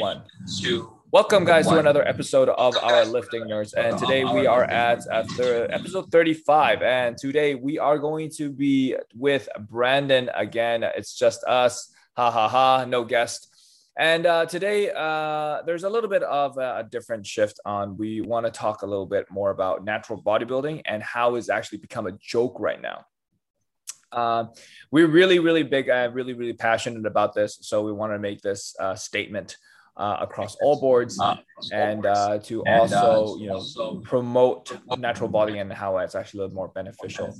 one. Two. Welcome, guys, to another episode of our Lifting Nerds. And today we are at after episode 35. And today we are going to be with Brandon again. It's just us. Ha ha ha. No guest. And uh, today, uh, there's a little bit of a, a different shift on. We want to talk a little bit more about natural bodybuilding and how it's actually become a joke right now. Uh, we're really, really big, uh, really, really passionate about this. So we want to make this uh, statement uh, across all boards uh, and uh, to and, also, you know, also promote natural body and how it's actually a little more beneficial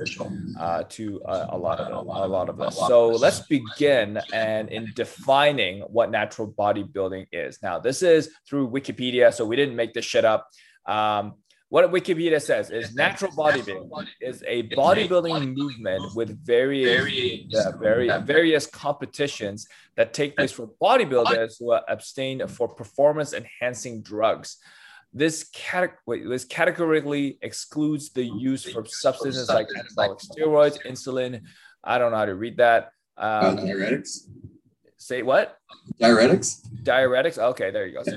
to a lot of a lot of us. So let's begin and in defining what natural bodybuilding is. Now, this is through Wikipedia, so we didn't make this shit up. Um, what Wikipedia says is natural bodybuilding is a bodybuilding movement with various, uh, very, various competitions that take place for bodybuilders who abstain for performance enhancing drugs. This, cate- this categorically excludes the use for substances like anabolic steroids, insulin. I don't know how to read that. Um, uh, diuretics. Say what? Diuretics. Diuretics. Okay, there you go. So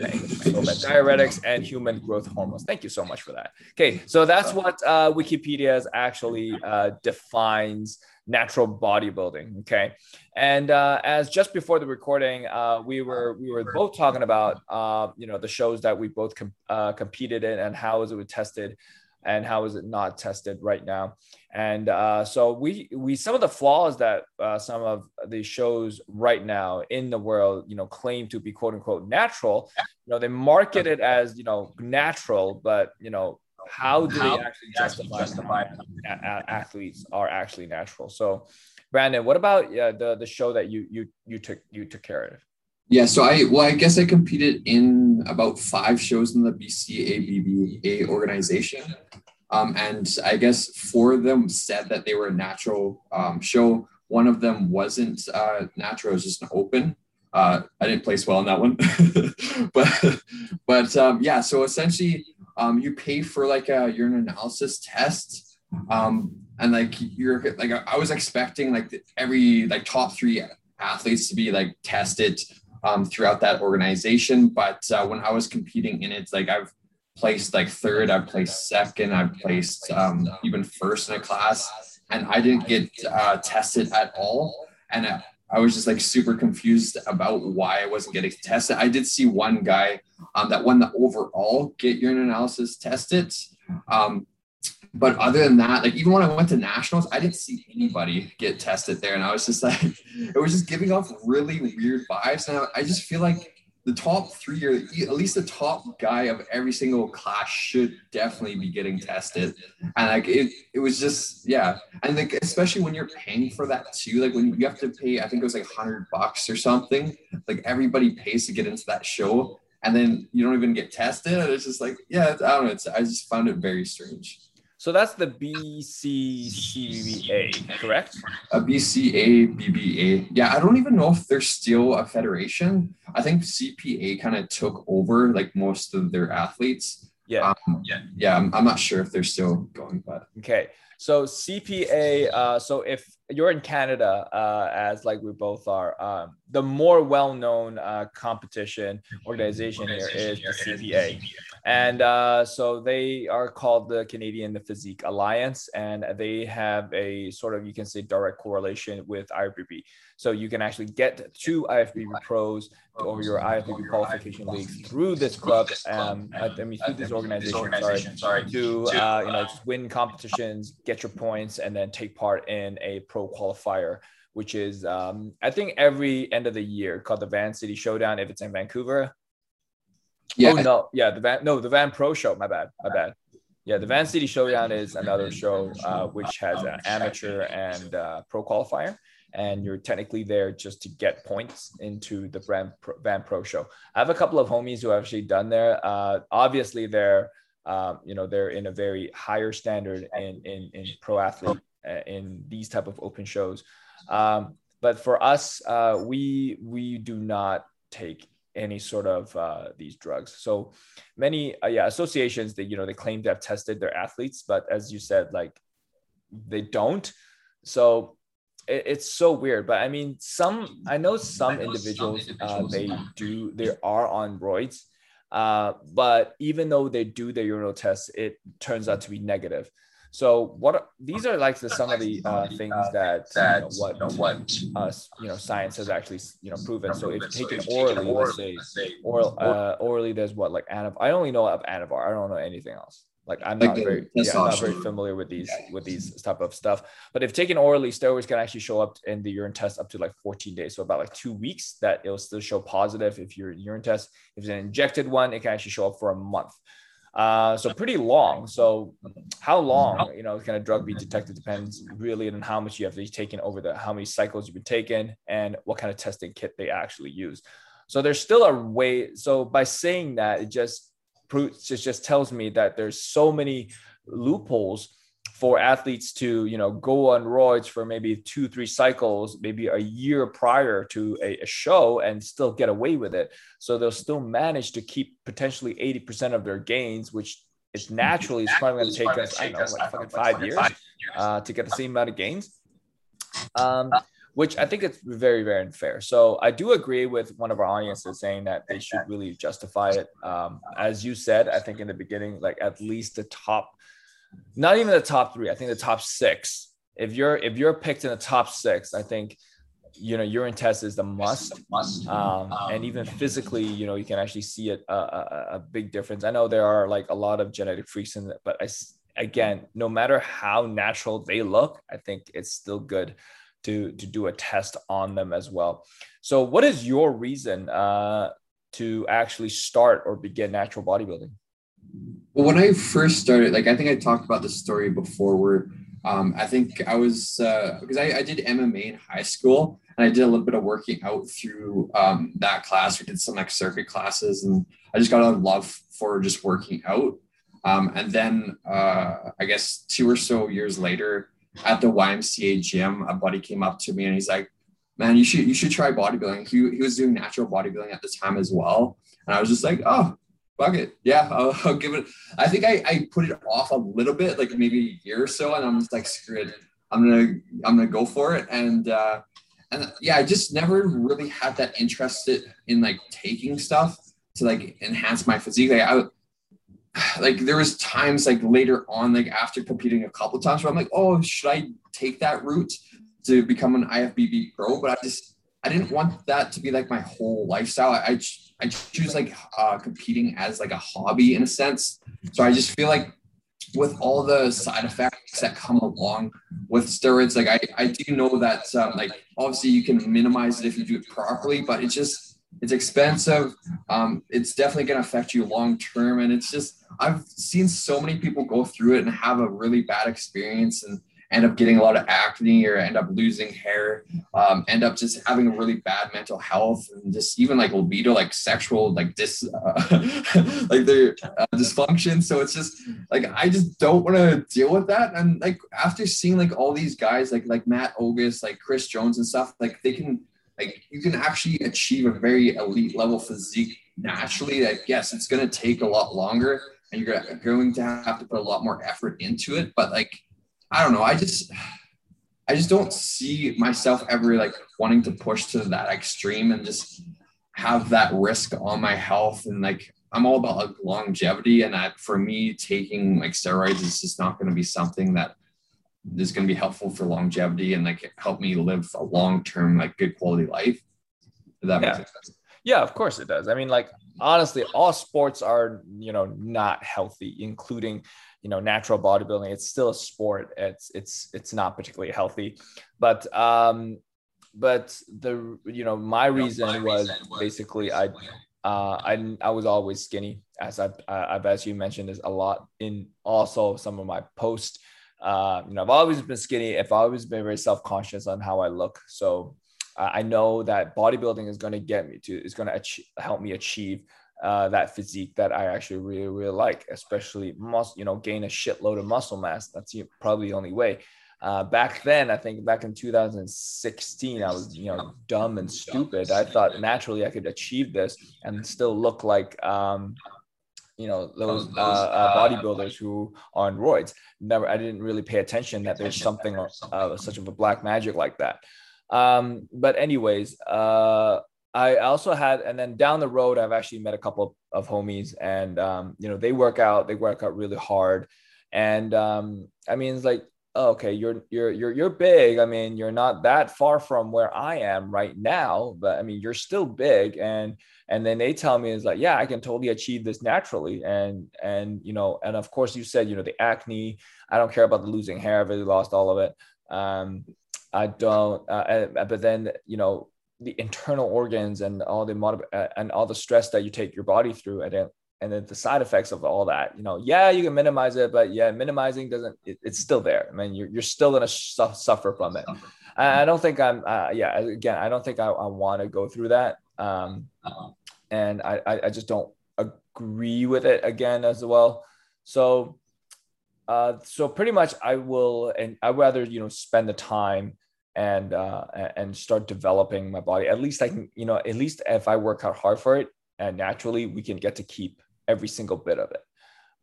diuretics and human growth hormones. Thank you so much for that. Okay, so that's what uh, Wikipedia actually uh, defines natural bodybuilding. Okay, and uh, as just before the recording, uh, we were we were both talking about uh, you know the shows that we both com- uh, competed in and how is it tested and how is it not tested right now? And uh, so we we some of the flaws that uh, some of the shows right now in the world you know claim to be quote unquote natural you know they market it as you know natural but you know how do how they actually justify, justify athletes are actually natural? So brandon what about uh, the the show that you you you took you took care of yeah, so I well, I guess I competed in about five shows in the BCABBA organization. Um, and I guess four of them said that they were a natural um, show. One of them wasn't uh, natural; it was just an open. Uh, I didn't place well in that one, but but um, yeah. So essentially, um, you pay for like a urine analysis test, um, and like you're like I was expecting like every like top three athletes to be like tested um, throughout that organization. But uh, when I was competing in it, like I've placed like third, I've placed second, I've placed um, even first in a class, and I didn't get uh, tested at all. And I, I, was just like super confused about why I wasn't getting tested. I did see one guy um, that won the overall get urine analysis tested. Um, but other than that, like even when I went to nationals, I didn't see anybody get tested there, and I was just like, it was just giving off really weird vibes. And I, I just feel like the top three or at least the top guy of every single class should definitely be getting tested. And like it, it was just yeah. And like especially when you're paying for that too like when you have to pay i think it was like 100 bucks or something like everybody pays to get into that show. And then you don't even get tested. And it's just like yeah i don't know. It's, i just found it very strange so that's the BCCBA, correct? A BCABBA. Yeah, I don't even know if they're still a federation. I think CPA kind of took over like most of their athletes. Yeah. Um, yeah. Yeah. I'm, I'm not sure if they're still going, but. Okay. So CPA, uh, so if you're in Canada, uh, as like we both are, um, the more well-known uh, competition organization here is the CPA. And uh, so they are called the Canadian Physique Alliance, and they have a sort of, you can say, direct correlation with IFBB. So you can actually get to IFBB pros or your IFBB qualification leagues through this club, um, I mean, through this organization, sorry, sorry to, uh, you know, just win competitions, get your points, and then take part in a pro qualifier which is um, I think every end of the year called the Van City Showdown if it's in Vancouver. Yeah. Oh no, yeah, the Van no the Van Pro Show. My bad, my bad. Yeah, the Van City Showdown is another show uh, which has an amateur and uh, pro qualifier, and you're technically there just to get points into the Van Pro, Van Pro Show. I have a couple of homies who have actually done there. Uh, obviously, they're um, you know they're in a very higher standard in in, in pro athlete in these type of open shows. Um, but for us, uh, we we do not take any sort of uh, these drugs. So many uh, yeah associations that you know they claim to have tested their athletes, but as you said, like they don't. So it, it's so weird. But I mean, some I know some individuals uh, they do they are on roids, uh, but even though they do their urinal tests, it turns out to be negative. So what these are like the, some of the uh, things that, that you know, what you know, what uh, you know science has actually you know proven. So if taken orally, let's say oral uh, orally, there's what like anavar. I only know of anavar. I don't know anything else. Like I'm not very yeah, I'm not very familiar with these with these type of stuff. But if taken orally, steroids can actually show up in the urine test up to like 14 days. So about like two weeks that it'll still show positive if your urine test. If it's an injected one, it can actually show up for a month. Uh, so pretty long. So how long, you know, can a drug be detected depends really on how much you have to be taken over the how many cycles you've been taken and what kind of testing kit they actually use. So there's still a way. So by saying that, it just proves it just tells me that there's so many loopholes for athletes to you know go on roids for maybe two three cycles maybe a year prior to a, a, show and still get away with it. So they'll still manage to keep potentially 80% of their gains which is naturally it's probably going to take us i know like fucking five years uh, to get the same amount of gains. Um, which i think it's very very unfair. So i do agree with one of our audiences saying that they should really justify it. Um, as you said i think in the beginning like at least the top not even the top three. I think the top six. If you're if you're picked in the top six, I think you know urine test is the must. Um, and even physically, you know, you can actually see it a, a, a big difference. I know there are like a lot of genetic freaks in it, but I again, no matter how natural they look, I think it's still good to to do a test on them as well. So, what is your reason uh, to actually start or begin natural bodybuilding? Well, when I first started, like I think I talked about this story before, where um, I think I was because uh, I, I, did MMA in high school and I did a little bit of working out through um, that class. We did some like circuit classes, and I just got a love for just working out. Um, and then uh, I guess two or so years later, at the YMCA gym, a buddy came up to me and he's like, "Man, you should you should try bodybuilding." He he was doing natural bodybuilding at the time as well, and I was just like, "Oh." Fuck it. Yeah, I'll, I'll, give it. I think I, I put it off a little bit, like maybe a year or so, and I'm just like, screw it. I'm gonna I'm gonna go for it. And uh, and yeah, I just never really had that interest in like taking stuff to like enhance my physique. Like I like there was times like later on, like after competing a couple times, where I'm like, oh, should I take that route to become an IFBB pro? But I just I didn't want that to be like my whole lifestyle. I, I I choose like uh, competing as like a hobby in a sense. So I just feel like with all the side effects that come along with steroids, like I, I do know that um, like obviously you can minimize it if you do it properly, but it's just it's expensive. Um, it's definitely going to affect you long term, and it's just I've seen so many people go through it and have a really bad experience, and end up getting a lot of acne or end up losing hair, um, end up just having a really bad mental health and just even like libido, like sexual, like dis, uh, like their uh, dysfunction. So it's just like I just don't want to deal with that. And like after seeing like all these guys, like like Matt Ogus, like Chris Jones and stuff, like they can like you can actually achieve a very elite level physique naturally. Like yes, it's going to take a lot longer and you're going to have to put a lot more effort into it, but like I don't know. I just I just don't see myself ever like wanting to push to that extreme and just have that risk on my health and like I'm all about like longevity and that for me taking like steroids is just not going to be something that is going to be helpful for longevity and like help me live a long-term like good quality life. that yeah. makes sense. Yeah, of course it does. I mean, like honestly, all sports are, you know, not healthy, including you know natural bodybuilding it's still a sport. It's it's it's not particularly healthy. But um but the you know my reason was basically i uh i i was always skinny as i i've as you mentioned is a lot in also some of my posts uh you know i've always been skinny. I've always been very self-conscious on how i look. So uh, i know that bodybuilding is going to get me to is going to help me achieve uh, that physique that I actually really, really like, especially muscle, you know, gain a shitload of muscle mass. That's probably the only way. Uh, back then, I think back in 2016, I was, you know, dumb and stupid. I thought naturally I could achieve this and still look like, um, you know those uh, uh, bodybuilders who are on roids. Never, I didn't really pay attention that there's something uh, such of a black magic like that. Um, but anyways, uh, I also had, and then down the road, I've actually met a couple of homies, and um, you know they work out, they work out really hard, and um, I mean it's like oh, okay, you're you're you're you're big. I mean, you're not that far from where I am right now, but I mean, you're still big. And and then they tell me it's like, yeah, I can totally achieve this naturally. And and you know, and of course, you said you know the acne. I don't care about the losing hair. I've really lost all of it. Um, I don't. Uh, but then you know the internal organs and all the uh, and all the stress that you take your body through. and don't and then the side effects of all that you know yeah you can minimize it but yeah minimizing doesn't it, it's still there. I mean you're, you're still going to su- suffer from it. I, I, don't think i'm uh, yeah again i don't think i, I want to go through that. Um, and I, I just don't agree with it again as well. So uh, so pretty much i will and I'd rather you know spend the time and uh, and start developing my body at least i can you know at least if i work out hard for it and naturally we can get to keep every single bit of it.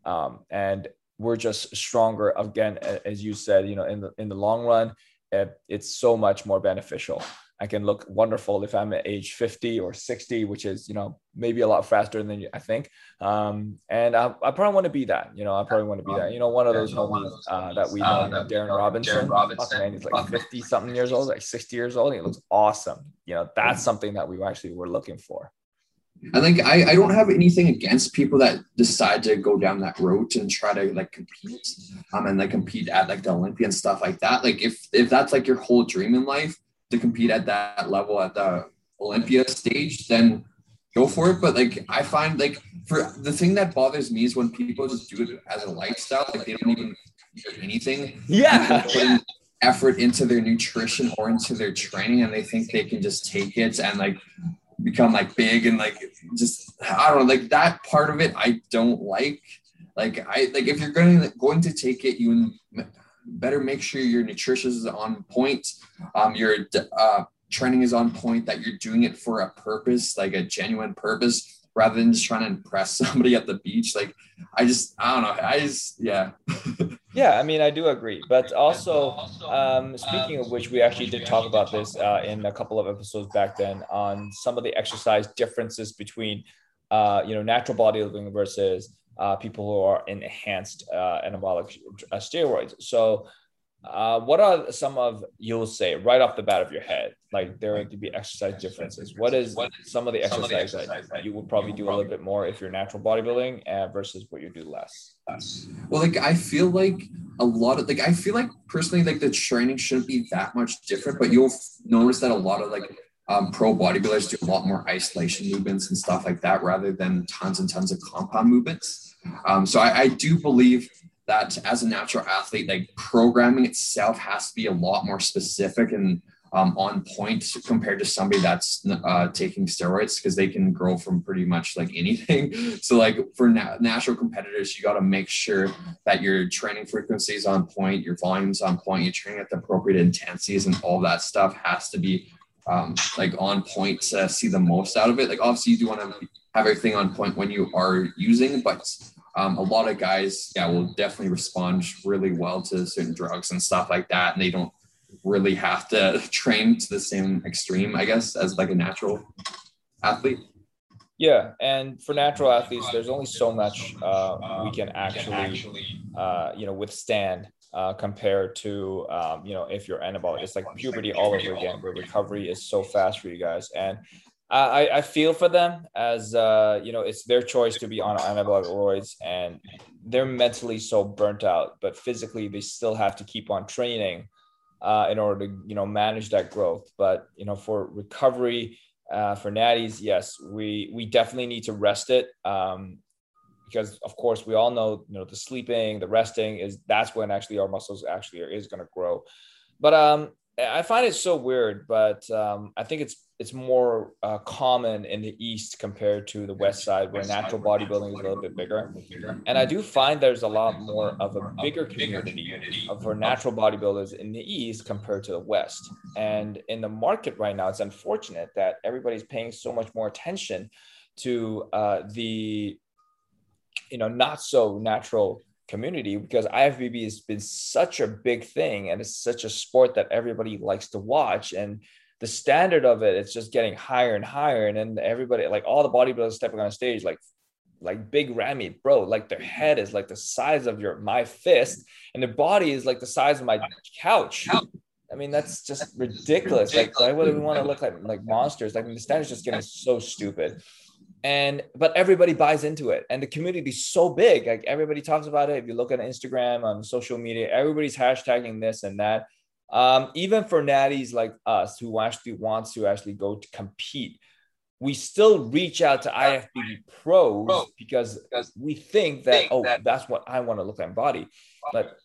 Um, and we're just stronger again, as you said, you know, in the in the long run, it, it's so much more beneficial. I can look wonderful if I'm at age 50 or 60, which is, you know, maybe a lot faster than I think. Um, and I, I, probably want to be that, you know, I probably want to be that, you know, one of those homies uh, that we know, you know, Darren Robinson, Robinson. Man, he's like 50 something years old, like 60 years old. he looks awesome. You know, that's something that we actually were looking for. I think I, I don't have anything against people that decide to go down that road and try to like compete um and like compete at like the Olympia and stuff like that. Like if if that's like your whole dream in life to compete at that level at the Olympia stage, then go for it. But like I find like for the thing that bothers me is when people just do it as a lifestyle, like they don't even do anything. Yeah. effort into their nutrition or into their training and they think they can just take it and like become like big and like just I don't know like that part of it I don't like. Like I like if you're going going to take it, you better make sure your nutrition is on point. Um, your uh, training is on point. That you're doing it for a purpose, like a genuine purpose rather than just trying to impress somebody at the beach. Like, I just, I don't know. I just, yeah. yeah, I mean, I do agree. But also, um, speaking of which, we actually did talk about this uh, in a couple of episodes back then on some of the exercise differences between, uh, you know, natural bodybuilding versus uh, people who are in enhanced uh, anabolic uh, steroids. So, uh, what are some of you'll say right off the bat of your head? Like there are going to be exercise differences. What is some of the exercise that you would probably do a little bit more if you're natural bodybuilding uh, versus what you do less? Well, like I feel like a lot of like I feel like personally like the training shouldn't be that much different, but you'll notice that a lot of like um, pro bodybuilders do a lot more isolation movements and stuff like that rather than tons and tons of compound movements. Um, so I, I do believe that as a natural athlete, like programming itself has to be a lot more specific and um, on point compared to somebody that's uh, taking steroids because they can grow from pretty much like anything. So like for na- natural competitors, you got to make sure that your training frequency is on point, your volumes on point, you're training at the appropriate intensities, and all that stuff has to be um, like on point to see the most out of it. Like obviously you do want to have everything on point when you are using, but um, a lot of guys, yeah, will definitely respond really well to certain drugs and stuff like that, and they don't really have to train to the same extreme, I guess, as like a natural athlete. Yeah, and for natural athletes, there's only so much uh, we can actually, uh, you know, withstand uh, compared to, um, you know, if you're anabolic. It's like puberty all over again, where recovery is so fast for you guys. And I, I feel for them as uh, you know it's their choice to be on anabolic steroids and they're mentally so burnt out, but physically they still have to keep on training uh, in order to you know manage that growth. But you know for recovery uh, for natties, yes, we we definitely need to rest it um, because of course we all know you know the sleeping, the resting is that's when actually our muscles actually are, is going to grow. But um, I find it so weird, but um, I think it's it's more uh, common in the east compared to the west side where natural bodybuilding is a little bit bigger. and i do find there's a lot more of a bigger community for natural bodybuilders in the east compared to the west. And in the market right now it's unfortunate that everybody's paying so much more attention to uh, the you know not so natural community because IFBB has been such a big thing and it's such a sport that everybody likes to watch and the standard of it it's just getting higher and higher and then everybody like all the bodybuilders stepping on stage like like big Ramy, bro. Like their head is like the size of your my fist, and their body is like the size of my couch. I mean, that's just ridiculous. Like, why would we want to look like like monsters? Like the standard's just getting so stupid and but everybody buys into it. And the community is so big. Like everybody talks about it. If you look at instagram on social media everybody's hashtagging this and that. Um, even for natties like us who actually wants to actually go to compete we still reach out to ifbb pros because we think that oh that's what i want to look at body but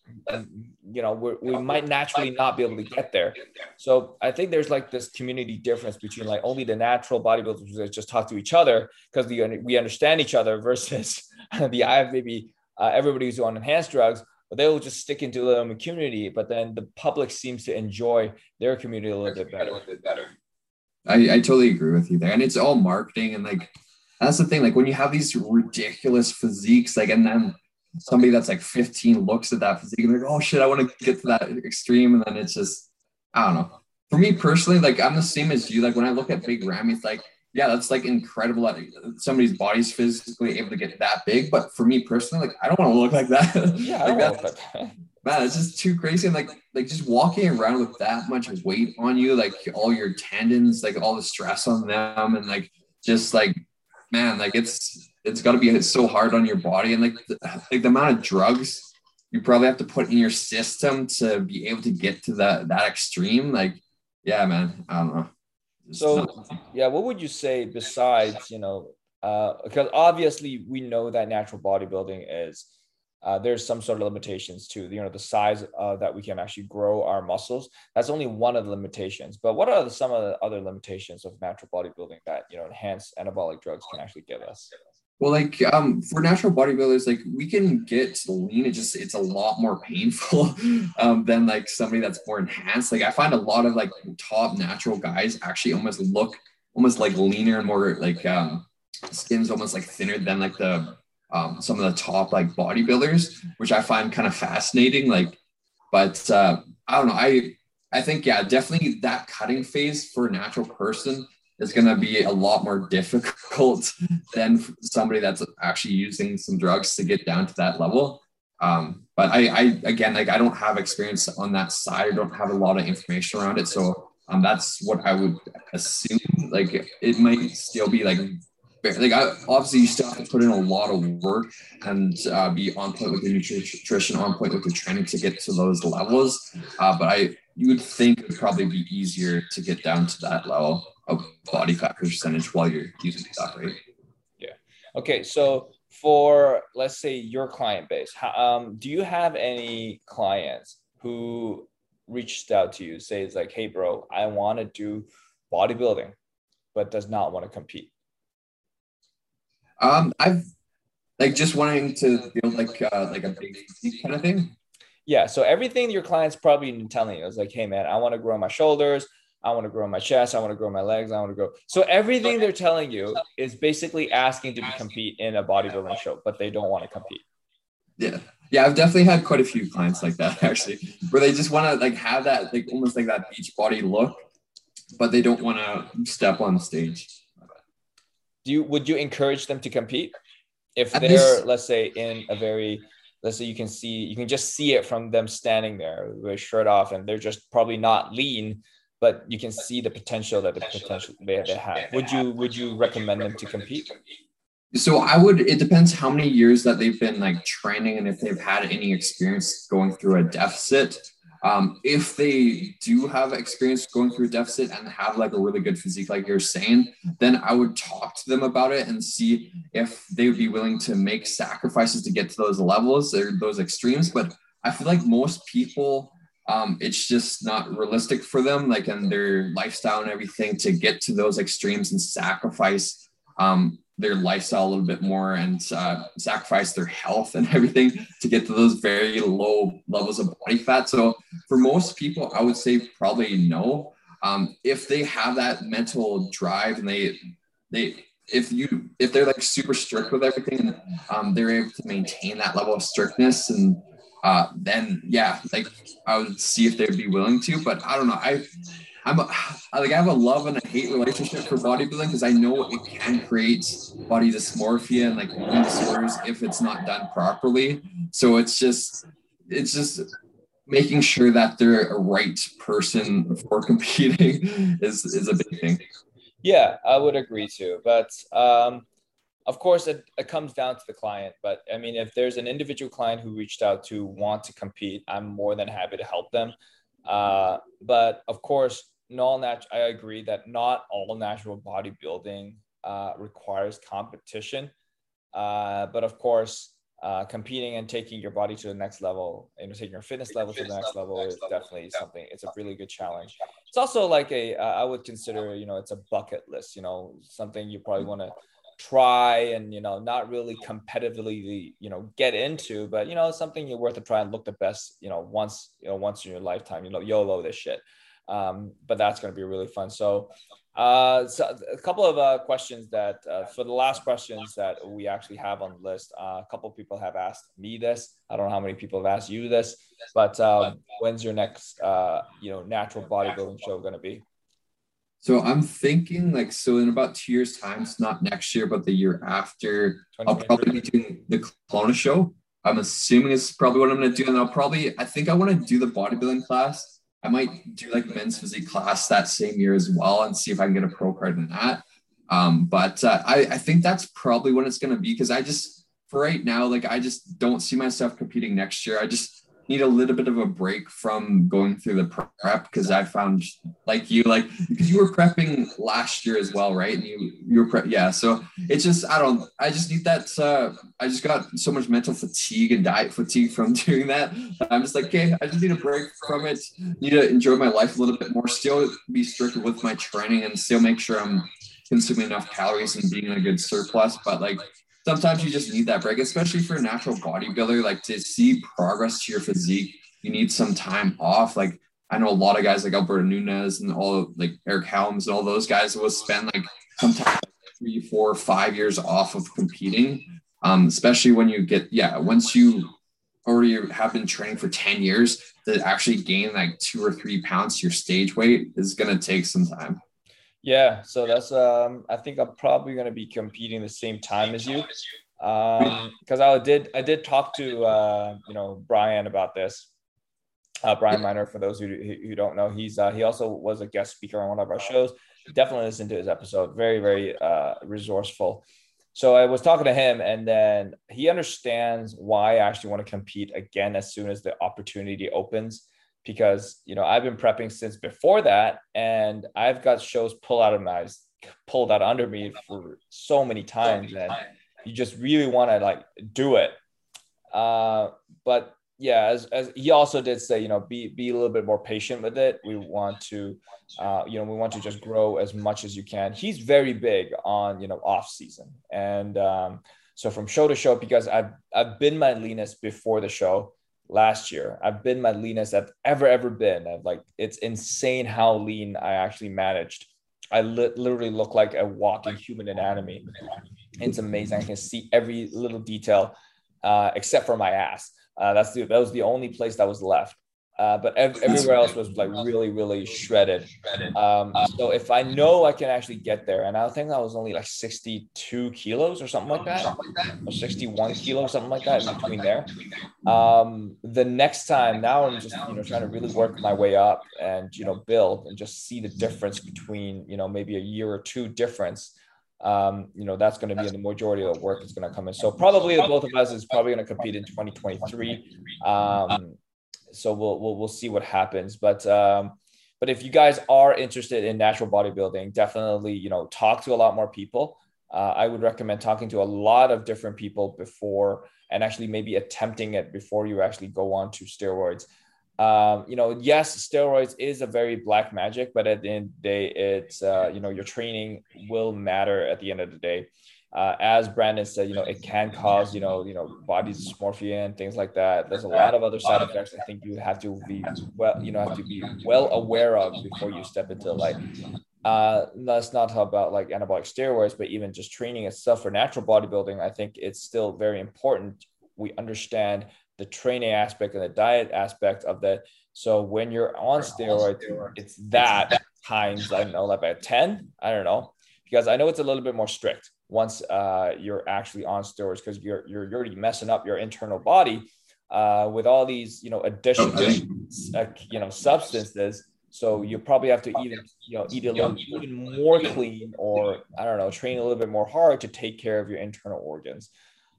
you know we might naturally not be able to get there. So i think there's like this community difference between like only the natural bodybuilders that just talk to each other because we, we understand each other versus the ifbb uh, everybody who's on enhanced drugs but they will just stick into their own community but then the public seems to enjoy their community a little bit better. I, I totally agree with you there and it's all marketing and like that's the thing like when you have these ridiculous physiques like and then somebody that's like 15 looks at that physique and like, oh shit, I want to get to that extreme. And then it's just, I don't know. For me personally, like I'm the same as you. Like when I look at big Ramy, it's like, yeah, that's like incredible that somebody's body's physically able to get that big. But for me personally, like I don't want to look like that. Yeah, like that, man, it's just too crazy. And like like just walking around with that much weight on you, like all your tendons, like all the stress on them, and like just like man, like it's it's got to be so hard on your body and like the, like the amount of drugs you probably have to put in your system to be able to get to that that extreme like yeah man i don't know. So yeah what would you say besides you know uh because obviously we know that natural bodybuilding is uh, there's some sort of limitations to you know the size uh, that we can actually grow our muscles. That's only one of the limitations but what are the, some of the other limitations of natural bodybuilding that you know enhanced anabolic drugs can actually give us well, like um, for natural bodybuilders, like we can get lean. It just it's a lot more painful um, than like somebody that's more enhanced. Like I find a lot of like top natural guys actually almost look almost like leaner and more like um, skin's almost like thinner than like the um, some of the top like bodybuilders, which I find kind of fascinating. Like, but uh, I don't know. I I think yeah, definitely that cutting phase for a natural person is going to be a lot more difficult than somebody that's actually using some drugs to get down to that level. Um, but I, I, again, like I don't have experience on that side. I don't have a lot of information around it. So um, that's what I would assume. Like it might still be like, like I, obviously you still have to put in a lot of work and uh, be on point with the nutrition, on point with the training to get to those levels. Uh, but I, you would think it would probably be easier to get down to that level of body fat percentage while you're using that, right? Yeah. Okay. So for let's say your client base, how, um, do you have any clients who reached out to you, say it's like, hey, bro, I want to do bodybuilding, but does not want to compete? Um, I've like just wanting to build like uh, like a big kind of thing. Yeah. So everything your clients probably been telling you is like, hey man, I want to grow my shoulders. I want to grow my chest. I want to grow my legs. I want to grow. So everything they're telling you is basically asking to compete in a bodybuilding show, but they don't want to compete. Yeah. Yeah, I've definitely had quite a few clients like that actually, where they just want to like have that like almost like that beach body look, but they don't want to step on stage. Do you would you encourage them to compete if they're let's say in a very let's say you can see you can just see it from them standing there with shirt off and they're just probably not lean but you can see the potential that the potential they, they have. Would you would you recommend them to compete? So I would. It depends how many years that they've been like training and if they've had any experience going through a deficit. Um, if they do have experience going through a deficit and have like a really good physique, like you're saying, then I would talk to them about it and see if they would be willing to make sacrifices to get to those levels or those extremes. But I feel like most people um, it's just not realistic for them, like in their lifestyle and everything, to get to those extremes and sacrifice um, their lifestyle a little bit more and uh, sacrifice their health and everything to get to those very low levels of body fat. So for most people, I would say probably no. Um, if they have that mental drive and they they if you if they're like super strict with everything, um, they're able to maintain that level of strictness, and uh, then yeah, like I would see if they'd be willing to. But I don't know. I I'm a, like I have a love and a hate relationship for bodybuilding because I know it can create body dysmorphia and like eating disorders if it's not done properly. So it's just it's just making sure that they're a right person for competing is is a big thing. Yeah, I would agree too. But um, of course, it, it comes down to the client. But I mean, if there's an individual client who reached out to want to compete, I'm more than happy to help them. Uh, but of course, not nat- I agree that not all natural bodybuilding uh, requires competition. Uh, but of course, uh, competing and taking your body to the next level and taking your fitness level to the next level is definitely something. It's a really good challenge. It's also like a uh, I would consider you know it's a bucket list. You know something you probably want to try and you know not really competitively you know get into, but you know something you're worth a try and look the best. You know once you know once in your lifetime. You know YOLO this shit. Um, but that's going to be really fun. So, uh, so a couple of uh, questions that uh, for the last questions that we actually have on the list, uh, a couple people have asked me this. I don't know how many people have asked you this, but um, when's your next, uh, you know, natural bodybuilding show going to be? So I'm thinking like so in about two years' time, it's not next year, but the year after, I'll probably be doing the Kelowna show. I'm assuming it's probably what I'm going to do, and I'll probably I think I want to do the bodybuilding class I might do like men's physique class that same year as well and see if I can get a pro card in that. Um, but uh, I, I think that's probably when it's going to be because I just, for right now, like I just don't see myself competing next year. I just, need a little bit of a break from going through the prep because I found like you like because you were prepping last year as well, right? And you you were prep yeah. So it's just I don't I just need that uh I just got so much mental fatigue and diet fatigue from doing that. I'm just like, okay, I just need a break from it. Need to enjoy my life a little bit more, still be strict with my training and still make sure I'm consuming enough calories and being in a good surplus. But like sometimes you just need that break, especially for a natural bodybuilder. Like to see progress to your physique, you need some time off. Like I know a lot of guys like Alberto Nunez and all like Eric Helms and all those guys will spend like sometimes three, four, five years off of competing. Um, especially when you get yeah, once you already have been training for 10 years to actually gain like two or three pounds to your stage weight is gonna take some time. Yeah, so that's um I think I'm probably gonna be competing the same time as you. Um because I did I did talk to uh you know Brian about this. Uh, Brian Miner, for those who, who don't know, he's uh, he also was a guest speaker on one of our shows. Definitely listen to his episode. Very, very uh, resourceful. So I was talking to him, and then he understands why I actually want to compete again as soon as the opportunity opens because you know I've been prepping since before that, and I've got shows pull out of my pulled out under me for so many times, and you just really want to like do it. Uh, but yeah, as, as he also did say, you know, be be a little bit more patient with it. We want to, uh, you know, we want to just grow as much as you can. He's very big on you know off season, and um, so from show to show because I've I've been my leanest before the show last year. I've been my leanest I've ever ever been. I've like it's insane how lean I actually managed. I li- literally look like a walking human anatomy. It's amazing. I can see every little detail uh, except for my ass. Uh, that's the that was the only place that was left. Uh, but ev- everywhere else was like really, really shredded. Um, so if I know I can actually get there, and I think that was only like 62 kilos or something like that, or 61 kilos, something like that in between there. Um, the next time, now I'm just you know trying to really work my way up and you know build and just see the difference between you know maybe a year or two difference. Um, you know that's going to be in the majority of the work is going to come in. So probably the both of us is probably going to compete in 2023. Um, so we'll, we'll we'll see what happens. But um, but if you guys are interested in natural bodybuilding, definitely you know talk to a lot more people. Uh, I would recommend talking to a lot of different people before and actually maybe attempting it before you actually go on to steroids. Um, you know, yes, steroids is a very black magic, but at the end of the day, it's uh, you know your training will matter at the end of the day uh, as Brandon said, you know, it can cause, you know, you know, body dysmorphia and things like that. There's a lot of other side effects. I think you have to be well, you know, have to be well aware of before you step into like uh, let's not talk about like anabolic steroids, but even just training itself for natural bodybuilding, I think it's still very important. We understand the training aspect and the diet aspect of that. So when you're on steroids, it's that times I don't know, like about ten. I don't know because I know it's a little bit more strict once uh, you're actually on steroids because you're, you're you're already messing up your internal body uh, with all these you know additional uh, you know substances. So you probably have to even you know eat a little even more clean or I don't know train a little bit more hard to take care of your internal organs.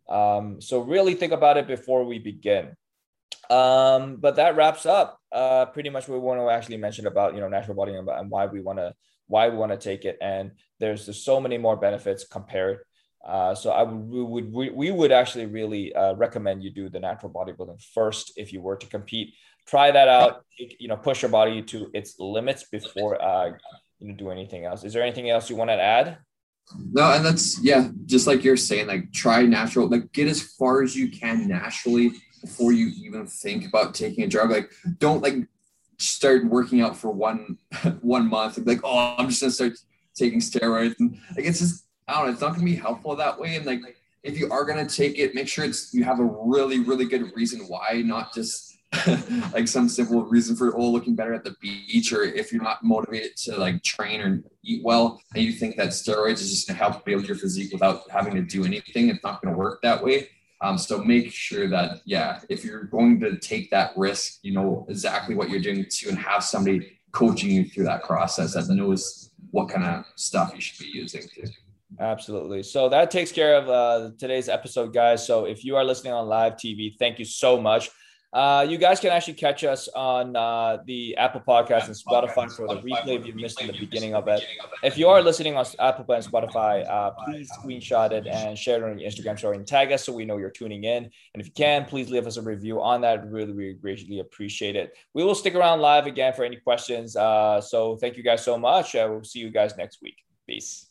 Um, so really think about it before we begin. Um, but that wraps up uh, pretty much what we want to actually mention about you know natural body and, why we want to why we want to take it. And there's just so many more benefits compared. Uh, so I would we would we, we would actually really uh, recommend you do the natural bodybuilding first if you were to compete. Try that out. You know, push your body to its limits before uh, you know do anything else. Is there anything else you want to add? No, and that's yeah, just like you're saying, like try natural, like get as far as you can naturally before you even think about taking a drug. Like don't like start working out for one one month and like, oh, I'm just gonna start taking steroids. And like it's just I don't know, it's not gonna be helpful that way. And like if you are gonna take it, make sure it's you have a really, really good reason why, not just like some simple reason for oh looking better at the beach or if you're not motivated to like train or eat well and you think that steroids is just going to help build your physique without having to do anything it's not going to work that way um, so make sure that yeah if you're going to take that risk you know exactly what you're doing to and have somebody coaching you through that process that knows what kind of stuff you should be using too. Absolutely. So that takes care of uh, today's episode, guys. So if you are listening on live TV, thank you so much. Uh, you guys can actually catch us on uh, the Apple Podcast and Spotify for the replay if you missed in the beginning of it. If you are listening on Apple and Spotify, uh, please screenshot it and share it on your Instagram story and tag us so we know you're tuning in. And if you can, please leave us a review on that. Really, really greatly appreciate it. We will stick around live again for any questions. Uh, so thank you guys so much. Uh, we'll see you guys next week. Peace.